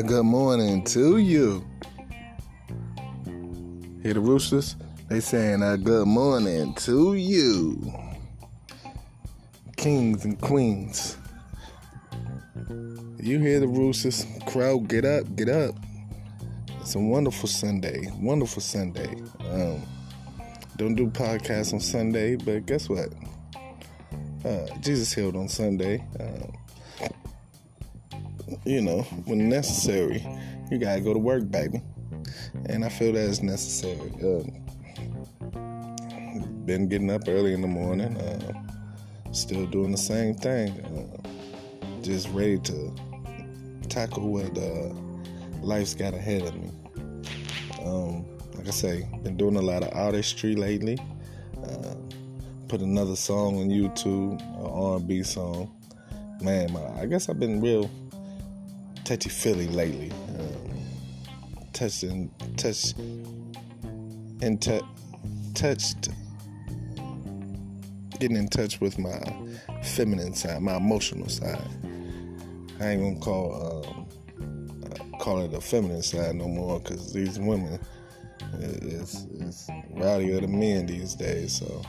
A good morning to you. Hear the roosters? They saying a good morning to you. Kings and queens. You hear the roosters crow, get up, get up. It's a wonderful Sunday. Wonderful Sunday. Um, don't do podcasts on Sunday, but guess what? Uh, Jesus healed on Sunday. Uh, you know, when necessary, you gotta go to work, baby. And I feel that is necessary. Uh, been getting up early in the morning, uh, still doing the same thing. Uh, just ready to tackle what uh, life's got ahead of me. Um, like I say, been doing a lot of artistry lately. Uh, put another song on YouTube, an R&B song. Man, I guess I've been real touchy feely lately. Um, touching, touch, and t- touched, getting in touch with my feminine side, my emotional side. I ain't gonna call um, call it a feminine side no more because these women is is rowdier than men these days. So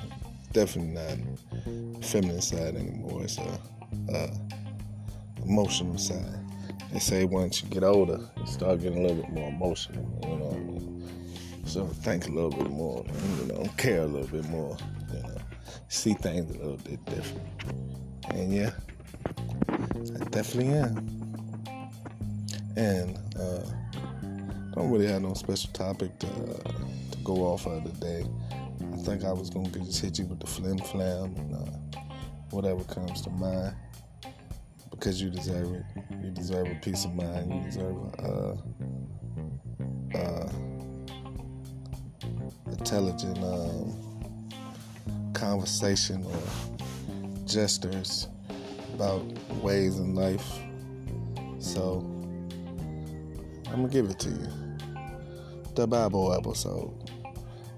definitely not feminine side anymore. It's a emotional side. They say once you get older, you start getting a little bit more emotional. You know, so think a little bit more. You know, care a little bit more. You know, see things a little bit different. And yeah, I definitely am. And uh, don't really have no special topic to, uh, to go off of today. I think I was gonna just hit you with the flim flam and uh, whatever comes to mind because you deserve it. You deserve a peace of mind. You deserve a uh, uh, intelligent um, conversation or gestures about ways in life. So I'm gonna give it to you. The Bible episode,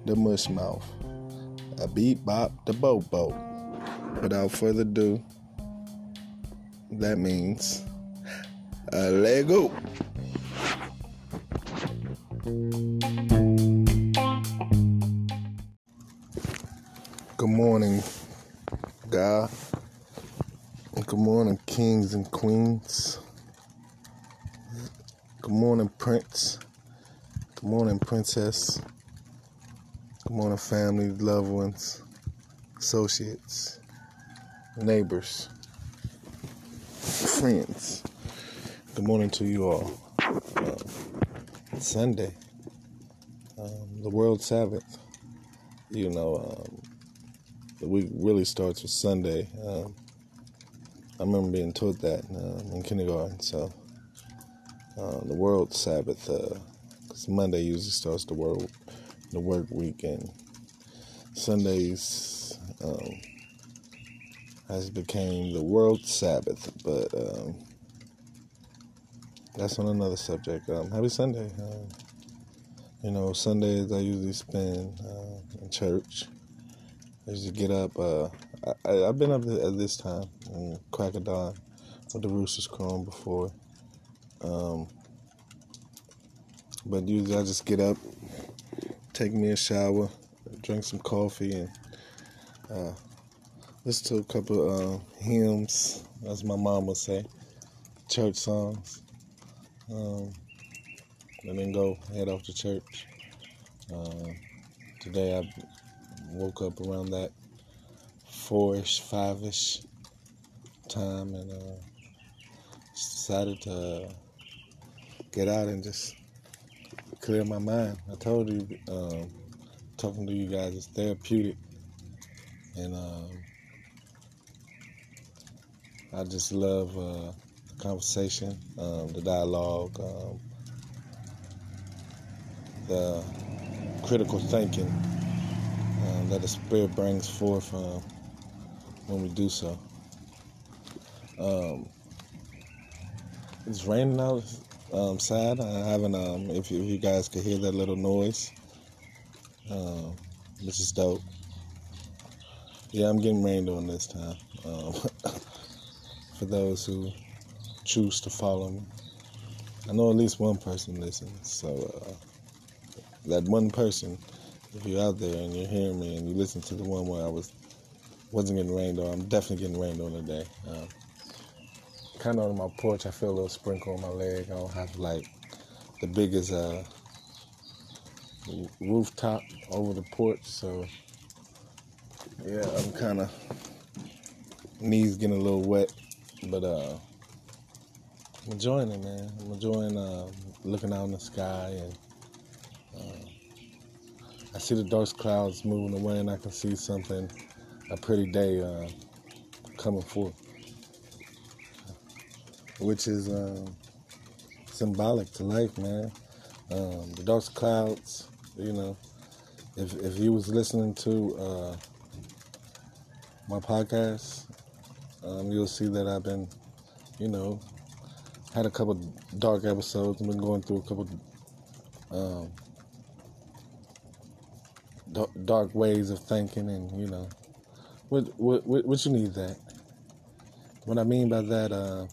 the mush mouth, a beat bop, the boat boat. Without further ado, that means uh, let go. Good morning, God. Good morning, kings and queens. Good morning, Prince. Good morning, Princess. Good morning, family, loved ones, associates, neighbors, friends. Good morning to you all. Uh, Sunday, um, the World Sabbath. You know, um, the week really starts with Sunday. Um, I remember being taught that uh, in kindergarten. So, uh, the World Sabbath, because uh, Monday usually starts the world, the work week, and Sundays um, has became the World Sabbath. But um, that's on another subject. Um, happy Sunday. Uh, you know, Sundays I usually spend uh, in church. I usually get up. Uh, I, have been up at this time, in crack of dawn, with the roosters crowing before. Um, but usually I just get up, take me a shower, drink some coffee, and uh, listen to a couple of uh, hymns, as my mom would say, church songs. Um, and then go head off to church. Uh, today I woke up around that four-ish, five-ish time, and uh, decided to get out and just clear my mind. I told you, um, talking to you guys is therapeutic, and um, I just love uh, the conversation, um, the dialogue. Um, the critical thinking uh, that the Spirit brings forth uh, when we do so. Um, it's raining outside. Um, I haven't, um, if, you, if, you, guys could hear that little noise, which is dope. Yeah, I'm getting rained on this time. Um, for those who choose to follow me. I know at least one person listens. So uh, that one person, if you're out there and you're hearing me and you listen to the one where I was wasn't getting rained on, I'm definitely getting rained on today. Um, kind of on my porch, I feel a little sprinkle on my leg. I don't have like the biggest uh, rooftop over the porch, so yeah, I'm kind of knees getting a little wet, but uh, I'm enjoying it, man. I'm enjoying uh, looking out in the sky and uh, I see the dark clouds moving away, and I can see something, a pretty day uh, coming forth, which is um, symbolic to life, man. Um, the dark clouds, you know. If if you was listening to uh, my podcast, um, you'll see that I've been, you know, had a couple dark episodes. I've been going through a couple um, dark ways of thinking, and you know, what what what you need that. What I mean by that, uh,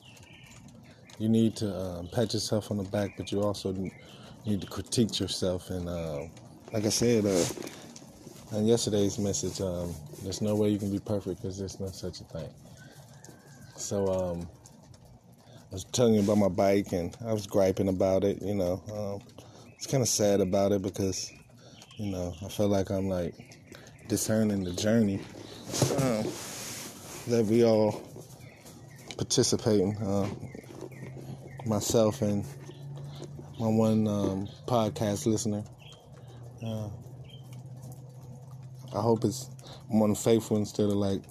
you need to uh, pat yourself on the back, but you also need to critique yourself. And uh, like I said uh, in yesterday's message, um, there's no way you can be perfect because there's no such a thing. So um, I was telling you about my bike, and I was griping about it. You know, um, it's kind of sad about it because you know I feel like I'm like discerning the journey um, that we all participate in. Uh, myself and my one um, podcast listener. Uh, I hope it's one faithful instead of like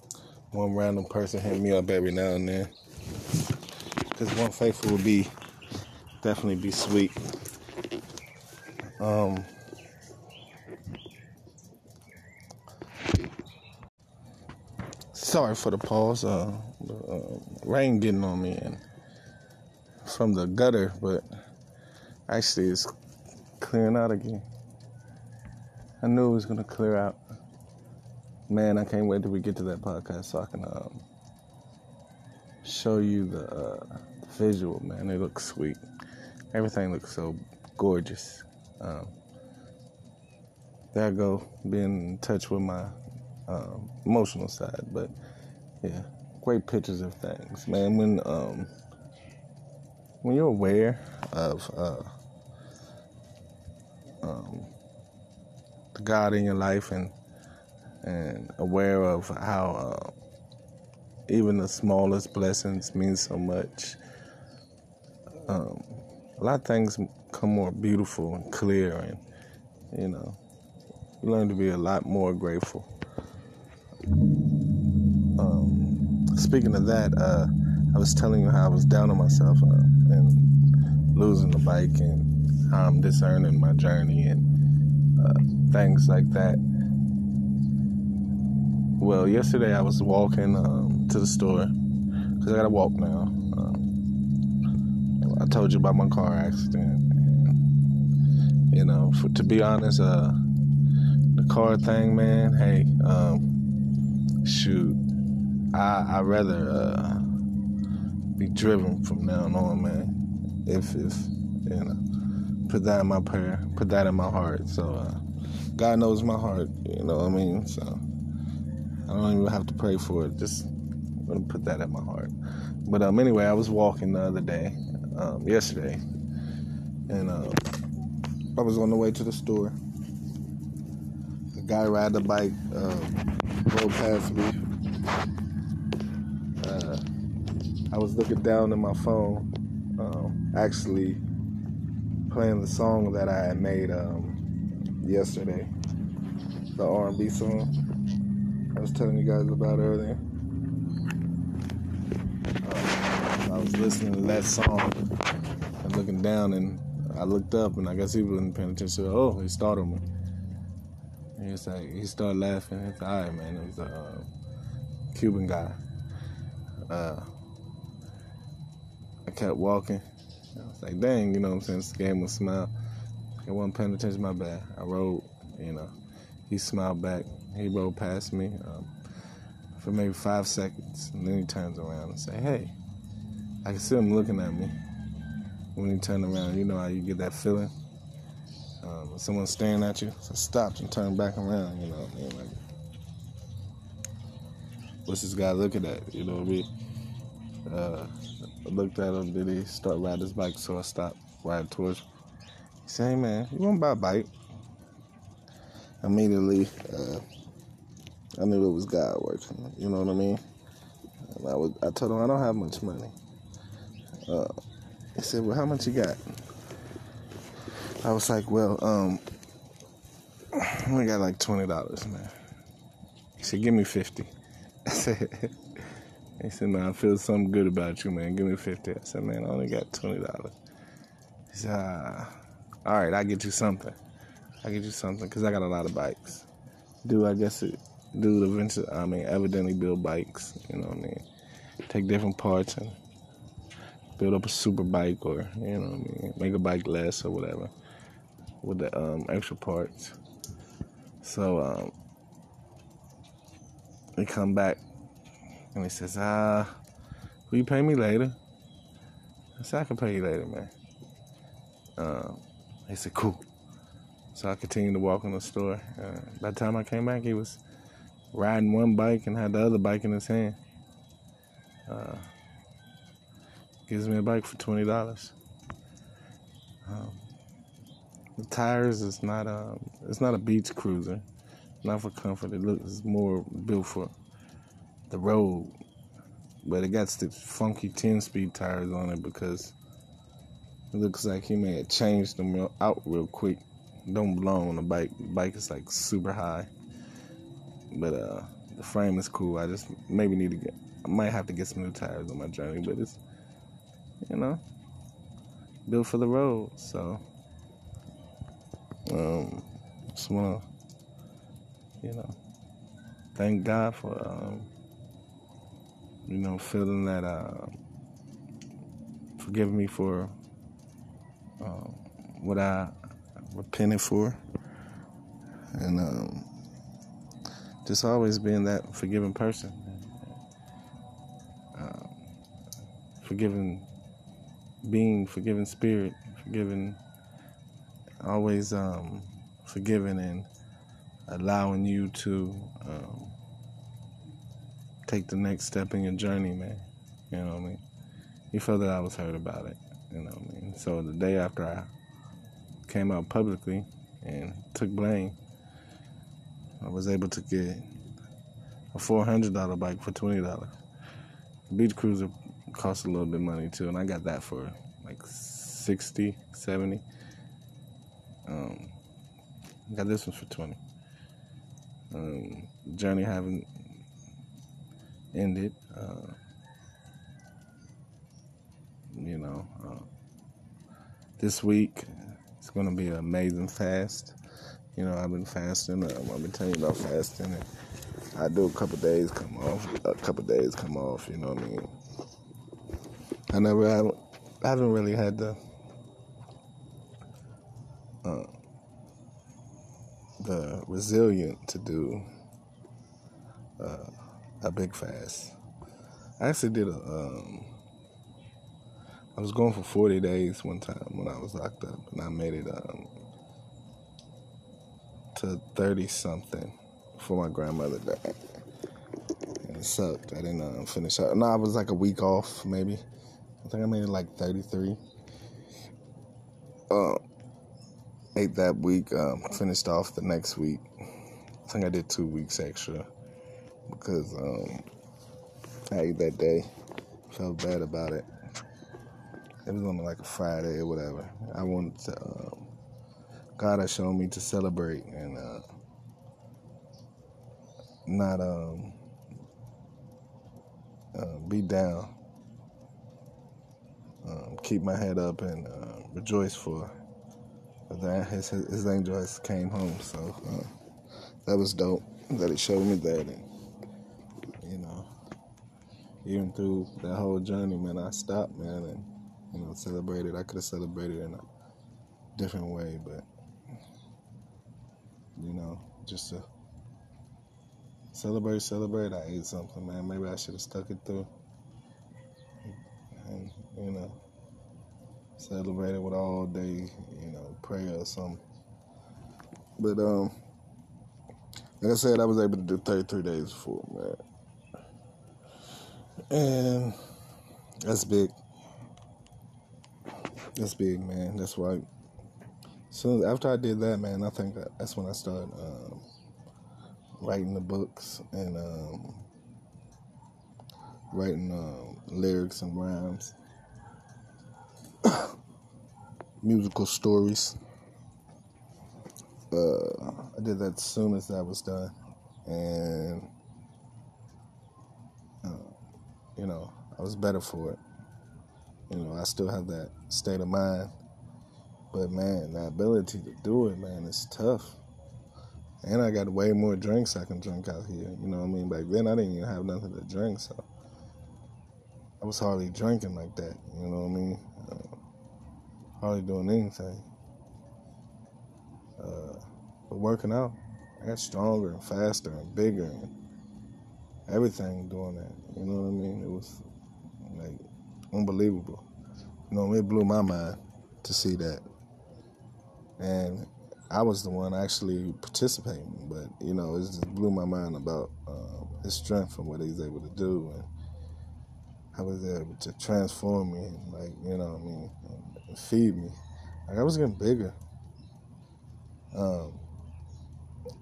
one random person hit me up every now and then. Because one faithful would be definitely be sweet. Um, sorry for the pause. Uh, the, uh, rain getting on me and from the gutter, but actually it's clearing out again. I knew it was gonna clear out. Man, I can't wait till we get to that podcast so I can um, show you the uh, visual. Man, it looks sweet. Everything looks so gorgeous. Um, there I go, being in touch with my um, emotional side. But yeah, great pictures of things, man. When um, when you're aware of uh, um, the God in your life and and aware of how uh, even the smallest blessings mean so much, um, a lot of things come more beautiful and clear, and you know, you learn to be a lot more grateful. Um, speaking of that, uh, I was telling you how I was down on myself uh, and losing the bike and how I'm discerning my journey and uh, things like that. Well, yesterday I was walking um, to the store because I gotta walk now. Um, I told you about my car accident. And, you know, for to be honest, uh, the car thing, man. Hey, um, shoot, I I rather. Uh, be driven from now on, man. If if you know, put that in my prayer, put that in my heart. So uh, God knows my heart. You know what I mean? So I don't even have to pray for it. Just gonna put that at my heart. But um, anyway, I was walking the other day, um, yesterday, and uh, I was on the way to the store. A guy riding the bike uh, rode past me I was looking down at my phone, um, actually playing the song that I had made um, yesterday, the R&B song I was telling you guys about earlier. Um, I was listening to that song and looking down, and I looked up, and I guess he wasn't paying attention. Oh, he startled me. And he's like, he started laughing. It's like, all right, man. Was a uh, Cuban guy. Uh, I kept walking. I was like, dang, you know what I'm saying? Just gave him a smile. I wasn't paying attention, my bad. I rode, you know. He smiled back. He rode past me um, for maybe five seconds. And then he turns around and say, hey. I can see him looking at me. when you turn around, you know how you get that feeling. Um, someone's staring at you, so I stopped and turned back around. You know, I mean? like, what's this guy looking at? You know what I mean? Uh, I looked at him. Did he start riding his bike? So I stopped riding towards him. He said, "Hey man, you want to buy a bike?" Immediately, uh, I knew it was God working. You know what I mean? And I was. I told him I don't have much money. Uh, he said, "Well, how much you got?" I was like, "Well, um, I only got like twenty dollars, man." He said, "Give me 50 I said. He said, man, I feel something good about you, man. Give me 50 I said, man, I only got $20. He said, ah, all right, I'll get you something. I'll get you something because I got a lot of bikes. Do I guess it, do the venture, I mean, evidently build bikes, you know what I mean? Take different parts and build up a super bike or, you know what I mean? Make a bike less or whatever with the um, extra parts. So, um, we come back and he says, ah, will you pay me later? I said, I can pay you later, man. Uh, he said, cool. So I continued to walk in the store. Uh, by the time I came back, he was riding one bike and had the other bike in his hand. Uh, gives me a bike for twenty dollars. Um, the tires is not a it's not a beach cruiser, not for comfort. It looks more built for the road, but it got the funky 10 speed tires on it because it looks like he may have changed them out real quick. Don't belong on the bike. The bike is like super high, but uh, the frame is cool. I just maybe need to get. I might have to get some new tires on my journey, but it's you know built for the road. So um, just wanna you know thank God for um, you know, feeling that, uh, forgive me for uh, what I repented for. And um, just always being that forgiving person. Uh, forgiving being, forgiving spirit, forgiving, always um, forgiving and allowing you to um, take the next step in your journey, man. You know what I mean? He felt that I was hurt about it. You know what I mean? So the day after I came out publicly and took blame, I was able to get a four hundred dollar bike for twenty dollars. Beach cruiser cost a little bit money too, and I got that for like 60, 70. Um, got this one for twenty. Um, Journey haven't ended. Uh, you know, uh, this week it's going to be an amazing fast. You know, I've been fasting. Um, I've been telling you about fasting. And I do a couple days come off, a couple days come off. You know what I mean? I never, I, I haven't really had the, uh, the resilient to do. Uh, a big fast. I actually did a. Um, I was going for 40 days one time when I was locked up, and I made it um, to 30 something before my grandmother died. And it sucked. I didn't uh, finish up. No, I was like a week off, maybe. I think I made it like 33. Uh, ate that week, um, finished off the next week. I think I did two weeks extra because um, I ate that day. Felt bad about it. It was on like a Friday or whatever. I wanted to. Um, God has shown me to celebrate and uh, not um, uh, be down. Um, keep my head up and uh, rejoice for that his, his angel has came home. So uh, that was dope that he showed me that. And, you know, even through that whole journey, man, I stopped, man, and you know, celebrated. I could have celebrated in a different way, but you know, just to celebrate, celebrate. I ate something, man. Maybe I should have stuck it through, and you know, celebrate it with all day, you know, prayer or something. But um, like I said, I was able to do 33 days before, man, and that's big. That's big, man. That's right. So after I did that, man, I think that's when I started um, writing the books and um, writing um, lyrics and rhymes, musical stories. Uh, I did that as soon as that was done, and uh, you know I was better for it. You know I still have that state of mind, but man, the ability to do it, man, is tough. And I got way more drinks I can drink out here. You know what I mean? Back then I didn't even have nothing to drink, so I was hardly drinking like that. You know what I mean? Uh, hardly doing anything. Uh, but working out, I got stronger and faster and bigger and everything doing that. You know what I mean? It was like unbelievable. You know, it blew my mind to see that. And I was the one actually participating, but you know, it just blew my mind about um, his strength and what he's able to do and how was able to transform me, and like you know, I mean, and feed me. Like I was getting bigger. Um,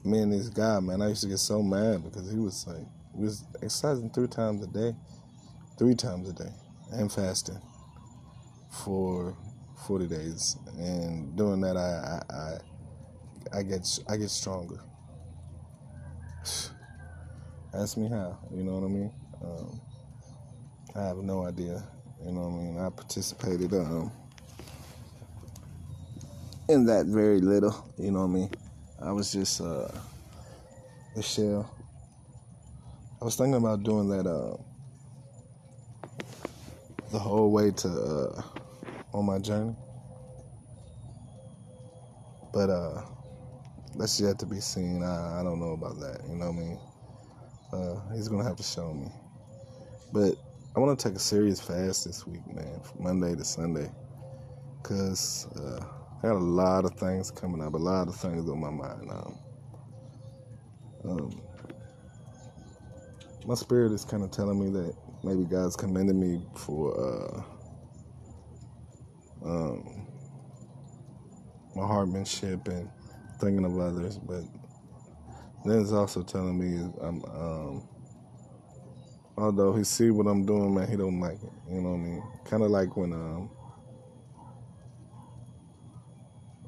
me and this guy, man, I used to get so mad because he was like, he was exercising three times a day, three times a day, and fasting for forty days, and doing that, I, I, I I get I get stronger. Ask me how. You know what I mean? Um, I have no idea. You know what I mean? I participated um, in that very little. You know what I mean? I was just uh, a shell. I was thinking about doing that uh, the whole way to uh, on my journey, but uh that's yet to be seen. I, I don't know about that. You know what I mean? Uh, he's gonna have to show me. But I want to take a serious fast this week, man, from Monday to Sunday, cause uh, I got a lot of things coming up, a lot of things on my mind. Um, um, my spirit is kind of telling me that maybe God's commended me for uh, um, my heartmanship and thinking of others, but then it's also telling me I'm um, although he see what I'm doing, man, he don't like it. You know what I mean? Kind of like when um,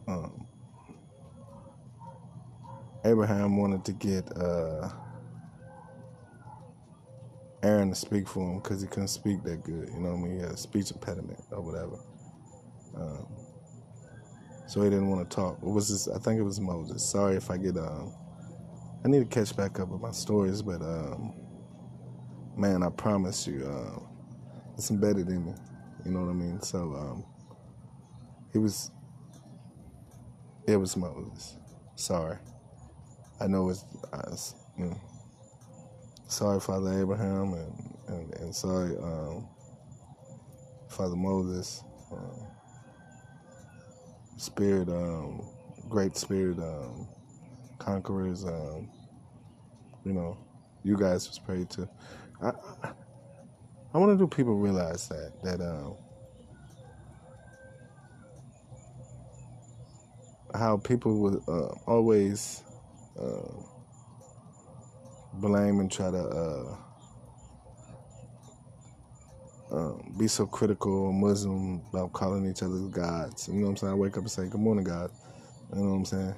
um, Abraham wanted to get uh, Aaron to speak for him because he couldn't speak that good. You know what I mean? He had a speech impediment or whatever. Um, so he didn't want to talk. It was this? I think it was Moses. Sorry if I get um. I need to catch back up with my stories, but um, man, I promise you, uh, it's embedded in me. You know what I mean? So um, he was. It was Moses. Sorry. I know it's. Uh, mm. Sorry, Father Abraham, and and, and sorry, um, Father Moses. Uh, spirit, um, great spirit um, conquerors. Um, you know, you guys was prayed to. I, I, I want to do people realize that that um, how people would uh, always uh, blame and try to. Uh, um, be so critical Muslim about calling each other gods. You know what I'm saying? I wake up and say, Good morning, God. You know what I'm saying?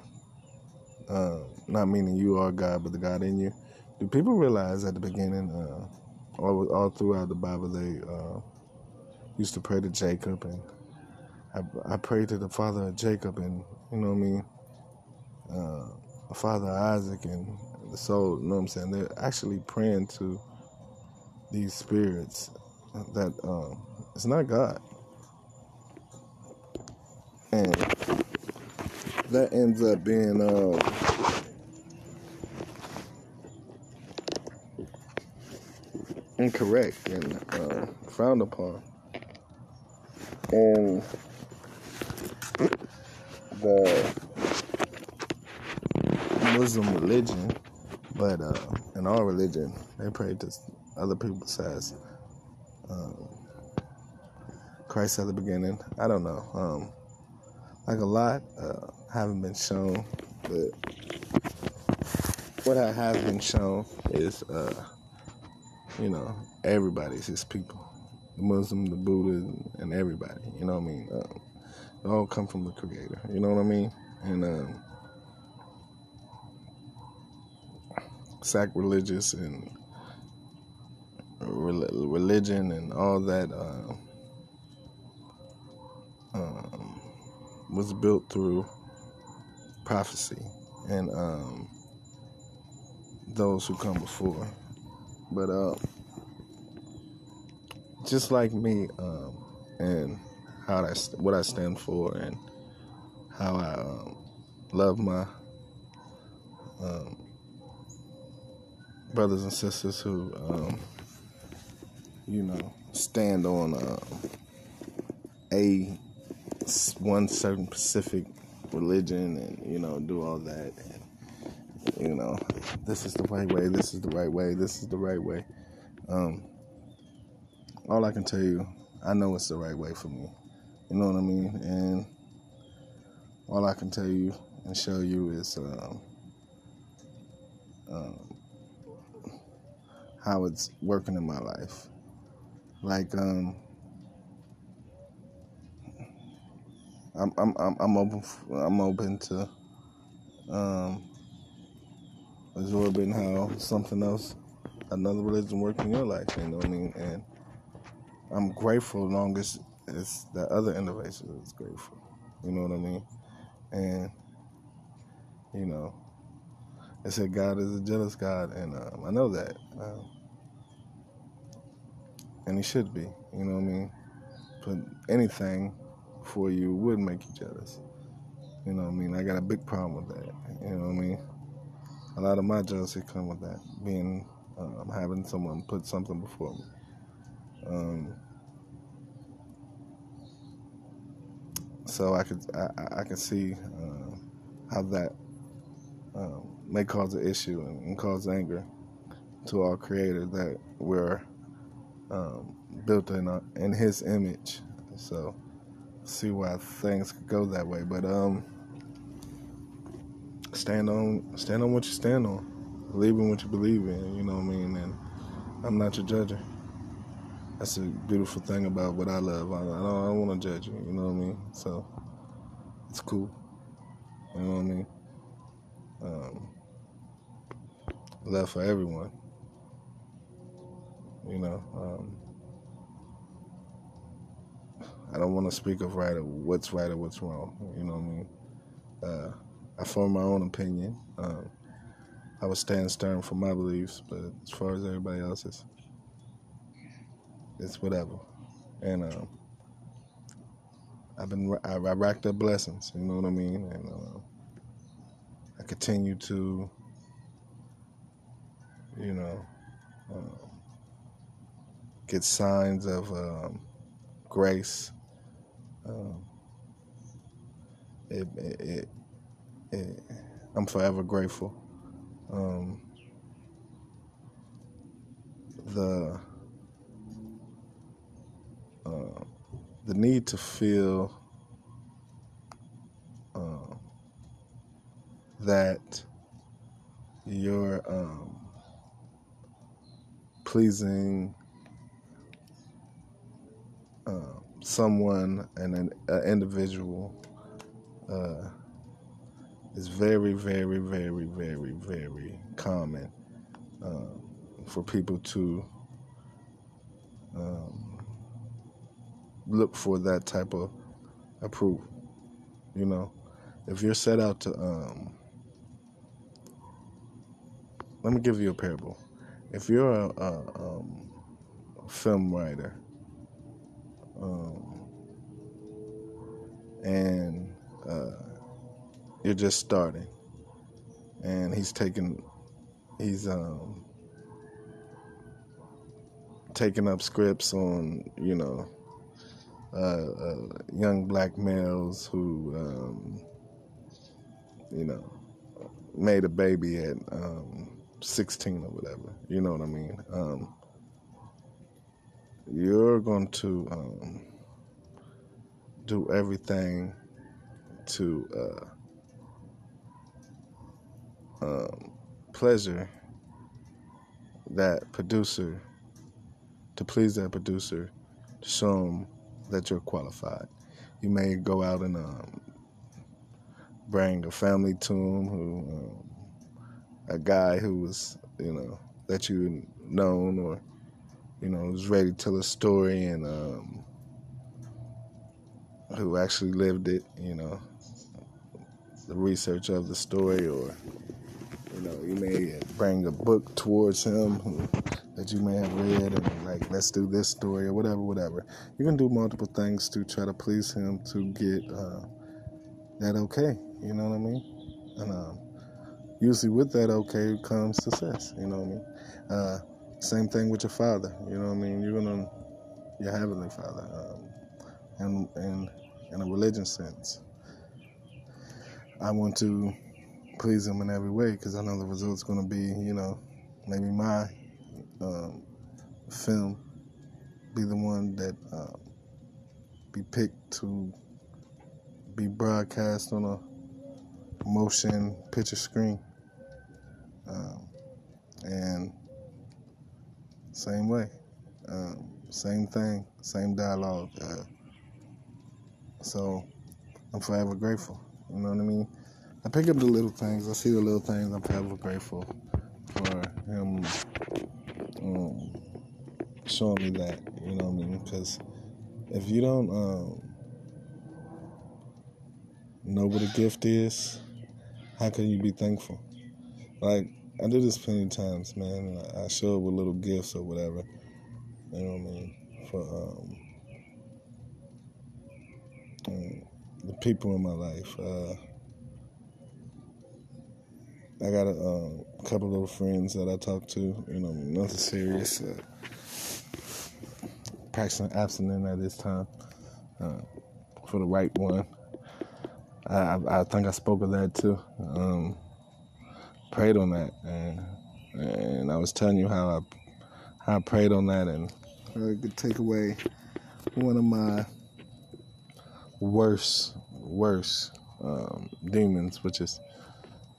Uh, not meaning you are God, but the God in you. Do people realize at the beginning, uh, all, all throughout the Bible, they uh, used to pray to Jacob, and I, I prayed to the father of Jacob, and you know what I mean? Uh, father Isaac, and the soul, you know what I'm saying? They're actually praying to these spirits that um, it's not God. And that ends up being uh, incorrect and uh, frowned upon. And the Muslim religion, but uh, in our religion, they pray to other people besides um, Christ at the beginning. I don't know. Um, like a lot, uh, haven't been shown, but what I have been shown is, uh, you know, everybody's his people. The Muslim, the Buddha, and everybody. You know what I mean? Um, they all come from the Creator. You know what I mean? And um, sacrilegious and religion and all that uh, um, was built through prophecy and um, those who come before. But uh, just like me um, and how I, what I stand for and how I um, love my um, brothers and sisters who, you know, stand on uh, a one certain specific religion and you know do all that and, you know this is the right way this is the right way this is the right way. Um, all i can tell you i know it's the right way for me. You know what i mean? And all i can tell you and show you is um, um, how it's working in my life. Like um, I'm I'm I'm, I'm open I'm open to um, absorbing how something else, another religion works in your life. You know what I mean? And I'm grateful as long as it's the other innovation is grateful. You know what I mean? And you know, they said God is a jealous God, and um, I know that. Um, and He should be, you know what I mean? But anything for you would make you jealous. You know what I mean? I got a big problem with that. You know what I mean? A lot of my jealousy come with that, being um, having someone put something before me. Um, so I could I, I could see uh, how that um, may cause an issue and, and, cause anger to our Creator that we're um, built in uh, in His image. So see why things could go that way, but um, stand on stand on what you stand on, believe in what you believe in. You know what I mean? And I'm not your judge. That's a beautiful thing about what I love. I, I don't, don't want to judge you. You know what I mean? So it's cool. You know what I mean? Um, love for everyone. You know, um, I don't want to speak of right or what's right or what's wrong. You know what I mean? Uh, I form my own opinion. Um, I would stand stern for my beliefs, but as far as everybody else's, it's whatever. And um, I've been I, I racked up blessings. You know what I mean? And uh, I continue to, you know, uh, get signs of um, grace. Um, it, it, it, I'm forever grateful. Um, the uh, the need to feel uh, that you're um, pleasing uh, someone and an individual uh, is very, very, very, very, very common uh, for people to um, look for that type of approval. You know, if you're set out to um, let me give you a parable. If you're a, a, um, film writer, um, and uh, you're just starting, and he's taking, he's um, taking up scripts on, you know, uh, uh, young black males who um, you know, made a baby at um, 16 or whatever. You know what I mean? Um, you're going to um, do everything to uh, um, pleasure that producer, to please that producer, to show them that you're qualified. You may go out and um, bring a family to him, who um, a guy who was, you know, that you known or, you know, was ready to tell a story and um, who actually lived it, you know, the research of the story or you know, you may bring a book towards him who, that you may have read and like, let's do this story or whatever, whatever. You can do multiple things to try to please him to get uh, that okay. You know what I mean? And um, usually with that okay comes success. You know what I mean? Uh, same thing with your father. You know what I mean? You're gonna your heavenly father, um, and and in a religion sense. I want to please him in every way because I know the result's to be, you know, maybe my um, film be the one that uh, be picked to be broadcast on a motion picture screen. Um, and same way, um, same thing, same dialogue. Uh, so I'm forever grateful. You know what I mean? I pick up the little things. I see the little things. I'm forever grateful for him um, showing me that. You know what I mean? Because if you don't um, know what a gift is, how can you be thankful? Like I do this plenty of times, man. I show up with little gifts or whatever. You know what I mean? For um, um, the people in my life. Uh, I got a, uh, couple of little friends that I talk to. You know, nothing serious. Uh, practicing abstinent at this time uh, for the right one. I, I, think I spoke of that too. Um, prayed on that, and and I was telling you how I how I prayed on that, and I could take away one of my worst worst um, demons, which is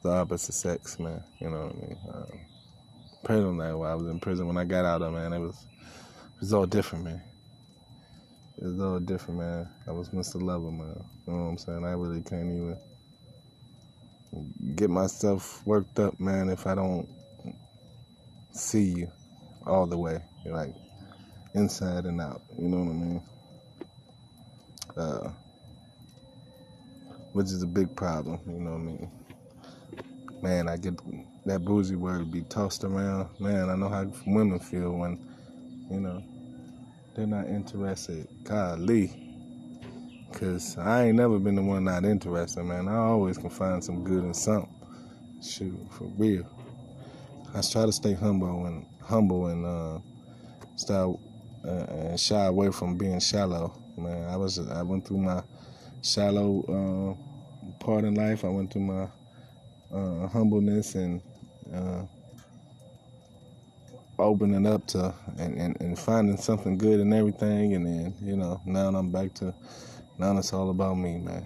the opposite sex, man. You know what I mean? Um, prayed on that while I was in prison. When I got out of man, it was it was all different, man. It was all different, man. I was Mr. Lover, man. You know what I'm saying? I really can't even get myself worked up, man, if I don't see you all the way. Like inside and out. You know what I mean? Uh, which is a big problem. You know what I mean? man, I get that bougie word be tossed around. Man, I know how women feel when, you know, they're not interested. Golly. Because I ain't never been the one not interested, man. I always can find some good in something. Shoot, for real. I try to stay humble and humble and uh, start uh, and shy away from being shallow. Man, I was I went through my shallow uh, part in life. I went through my uh, humbleness and uh, opening up to and, and, and finding something good in everything. And then, you know, now I'm back to, now it's all about me, man.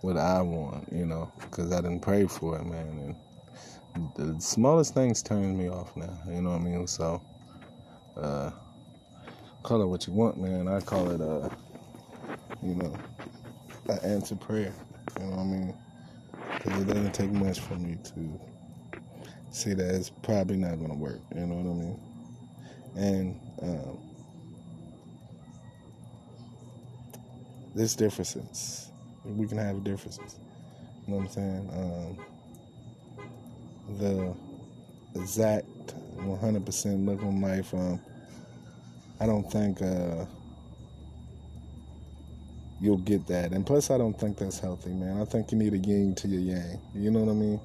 What I want, you know, because I didn't pray for it, man. And the smallest things turn me off now, you know what I mean? So, uh, call it what you want, man. I call it, uh, you know, an answer prayer. You know what I mean? Because it doesn't take much for me to see that it's probably not going to work. You know what I mean? And um, there's differences. We can have differences. You know what I'm saying? Um, the exact 100% look on life, um, I don't think. Uh, you'll get that. And plus, I don't think that's healthy, man. I think you need a yin to your yang. You know what I mean?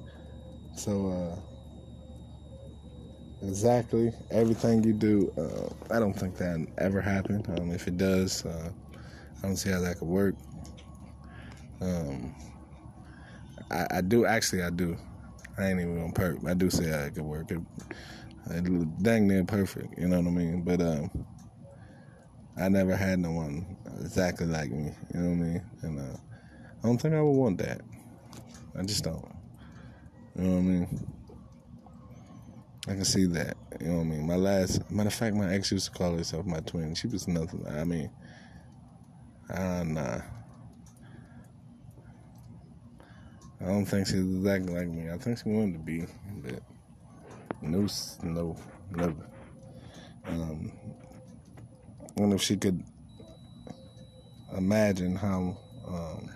So, uh, exactly everything you do, uh, I don't think that ever happened. Um, if it does, uh, I don't see how that could work. Um, I, I do actually. I do. I ain't even on perk. I do say I could work it. it dang near perfect. You know what I mean? But um, I never had no one exactly like me. You know what I mean? And uh, I don't think I would want that. I just don't. You know what I mean? I can see that. You know what I mean? My last, matter of fact, my ex used to call herself my twin. She was nothing. I mean, uh, nah. I don't think she's exactly like me. I think she wanted to be, but no, no, never. Um, I wonder if she could imagine how um,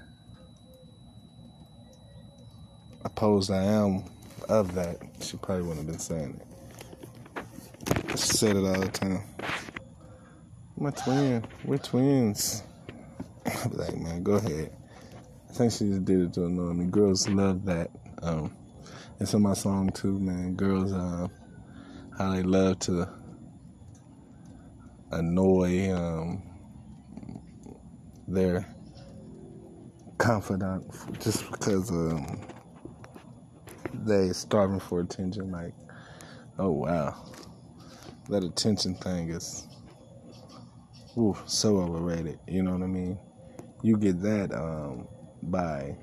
opposed I am of that, she probably wouldn't have been saying it. She said it all the time. My twin, we're twins. Like, man, go ahead. I think she just did it to annoy me. Girls love that. Um, it's in my song too, man. Girls, uh, how they love to annoy um, their confidant just because um, they starving for attention. Like, oh wow, that attention thing is ooh, so overrated. You know what I mean? You get that um, by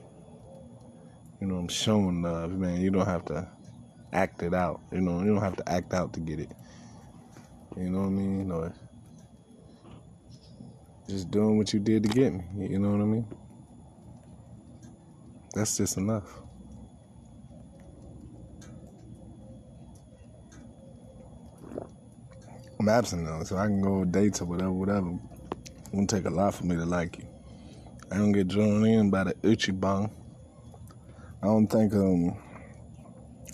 you know I'm showing love, man. You don't have to act it out. You know, you don't have to act out to get it. You know what I mean? Or just doing what you did to get me. You know what I mean? That's just enough. I'm absent though, so I can go dates or whatever, whatever. It won't take a lot for me to like you. I don't get drawn in by the uchi bang. I don't think, um,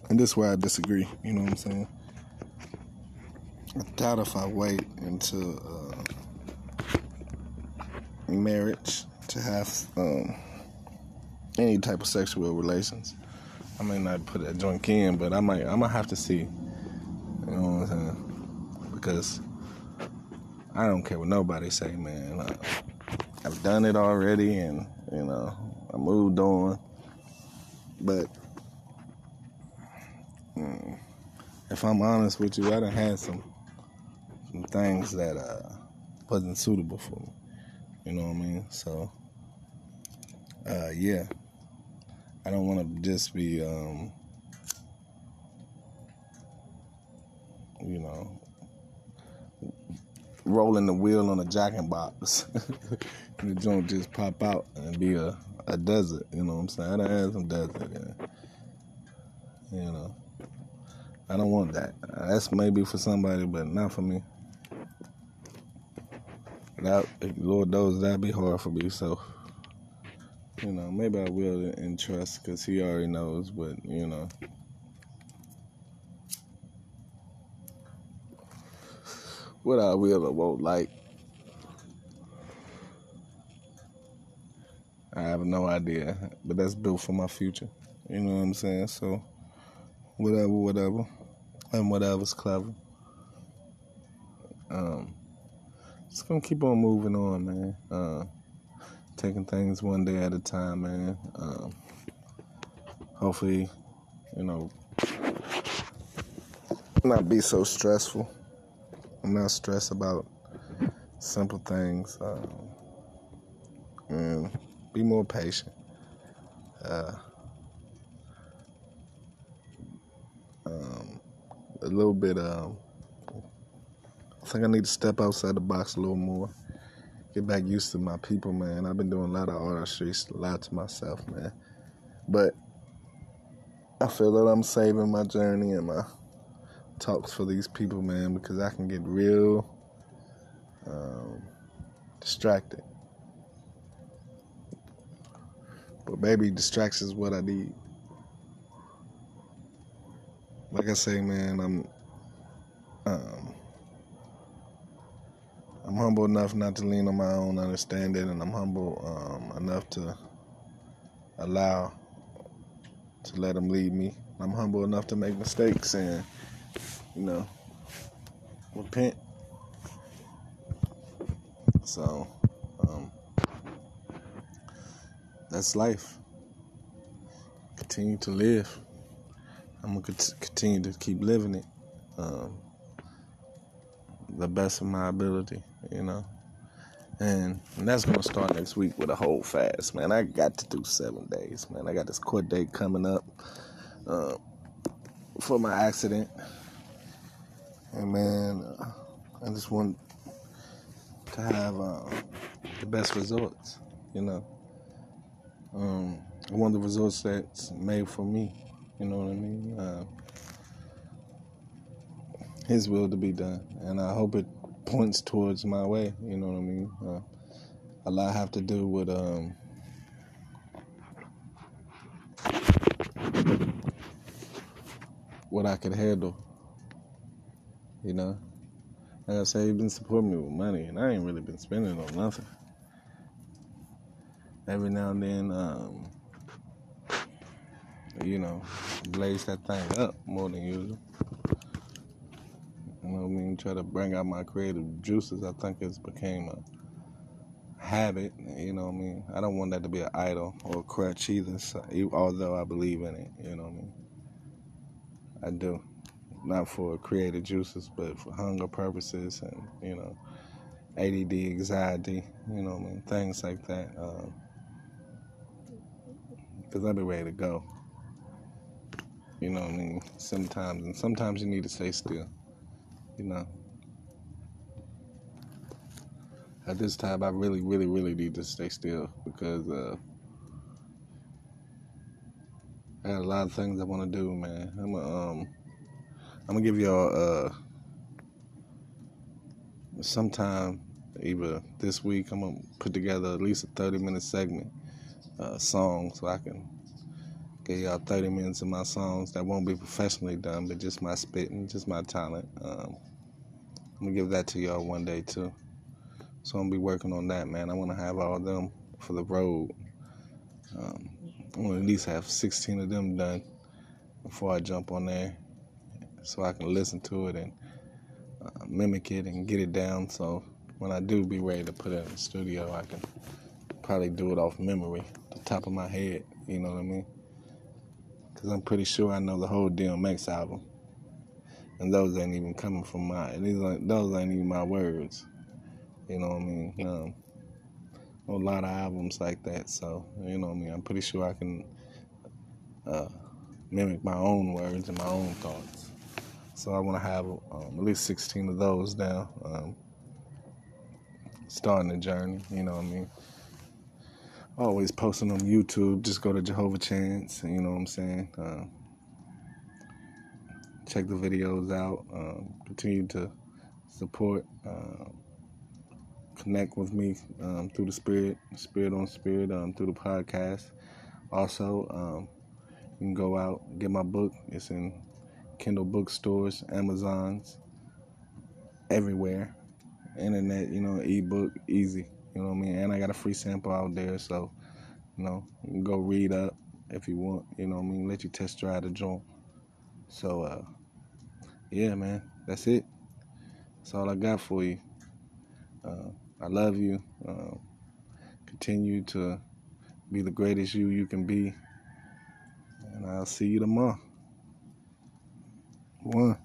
and this is where I disagree, you know what I'm saying? I doubt if I wait until uh, marriage to have um, any type of sexual relations. I may not put that joint in, but I might. I might have to see. You know what I'm saying? because I don't care what nobody say, man. Uh, I've done it already, and you know I moved on. But mm, if I'm honest with you, I done had some some things that uh, wasn't suitable for me. You know what I mean? So uh, yeah, I don't want to just be. Um, you know, rolling the wheel on a jack in box. the joint just pop out and be a, a desert, you know what I'm saying? I done had some desert in You know. I don't want that. That's maybe for somebody, but not for me. That Lord knows that'd be hard for me. So, you know, maybe I will entrust because He already knows. But you know, what I will or won't like. I have no idea, but that's built for my future. You know what I'm saying? So, whatever, whatever, and whatever's clever. Um, just gonna keep on moving on, man. Uh, taking things one day at a time, man. Um, hopefully, you know, not be so stressful. I'm not stressed about simple things. Um, and be more patient. Uh, um, a little bit. Um, I think I need to step outside the box a little more. Get back used to my people, man. I've been doing a lot of artistry, a lot to myself, man. But I feel that I'm saving my journey and my talks for these people, man, because I can get real um, distracted. But maybe distraction is what I need. Like I say, man, I'm um, I'm humble enough not to lean on my own understanding, and I'm humble um, enough to allow to let them lead me. I'm humble enough to make mistakes and you know, repent. So, um, that's life. continue to live. I'm gonna continue to keep living it, um, the best of my ability, you know. And, and that's gonna start next week with a whole fast, man. I got to do seven days, man. I got this court date coming up uh, for my accident, and man, I just want to have uh, the best results, you know. Um, I want the results that's made for me, you know what I mean. Uh, his will to be done, and I hope it points towards my way. You know what I mean? Uh, a lot have to do with um, what I could handle. You know, like I say, he's been supporting me with money, and I ain't really been spending on nothing. Every now and then, um, you know, blaze that thing up more than usual. You know what I mean? Try to bring out my creative juices. I think it's became a habit. You know what I mean? I don't want that to be an idol or a crutch either. So, although I believe in it, you know what I mean? I do. Not for creative juices, but for hunger purposes and, you know, ADD, anxiety, you know I mean? Things like that. Because um, I'll be ready to go. You know I mean? Sometimes, and sometimes you need to stay still you know. At this time, I really, really, really need to stay still because uh, I got a lot of things I want to do, man. I'm gonna, um, I'm gonna give y'all uh, sometime either this week. I'm gonna put together at least a 30 minute segment uh, song so I can give y'all 30 minutes of my songs that won't be professionally done, but just my spitting, just my talent. Um, I'm gonna give that to y'all one day too. So I'm gonna be working on that, man. I want to have all of them for the road. Um, I want to at least have 16 of them done before I jump on there, so I can listen to it and uh, mimic it and get it down. So when I do be ready to put it in the studio, I can probably do it off memory, the top of my head. You know what I mean? Because I'm pretty sure I know the whole DMX album and those ain't even coming from my these are, those ain't even my words. You know what I mean? Um, a lot of albums like that, so you know what I mean. I'm pretty sure I can uh, mimic my own words and my own thoughts. So I want to have um, at least 16 of those down. Um, starting the journey, you know what I mean. Always posting on YouTube. Just go to Jaihova Chance. You know what I'm saying. Uh, check the videos out. Um, continue to support, uh, connect with me um, through the Spirit, Spirit on Spirit, um, through the podcast. Also, um, you can go out get my book. It's in Kindle bookstores, Amazon's, everywhere. Internet, you know, ebook, easy. You know what I mean? And I got a free sample out there, so you know, go read up if you want. You know what I mean? Let you test drive the joint. So, uh, yeah, man, that's it. That's all I got for you. Uh, I love you. Uh, continue to be the greatest you you can be. And I'll see you tomorrow. 我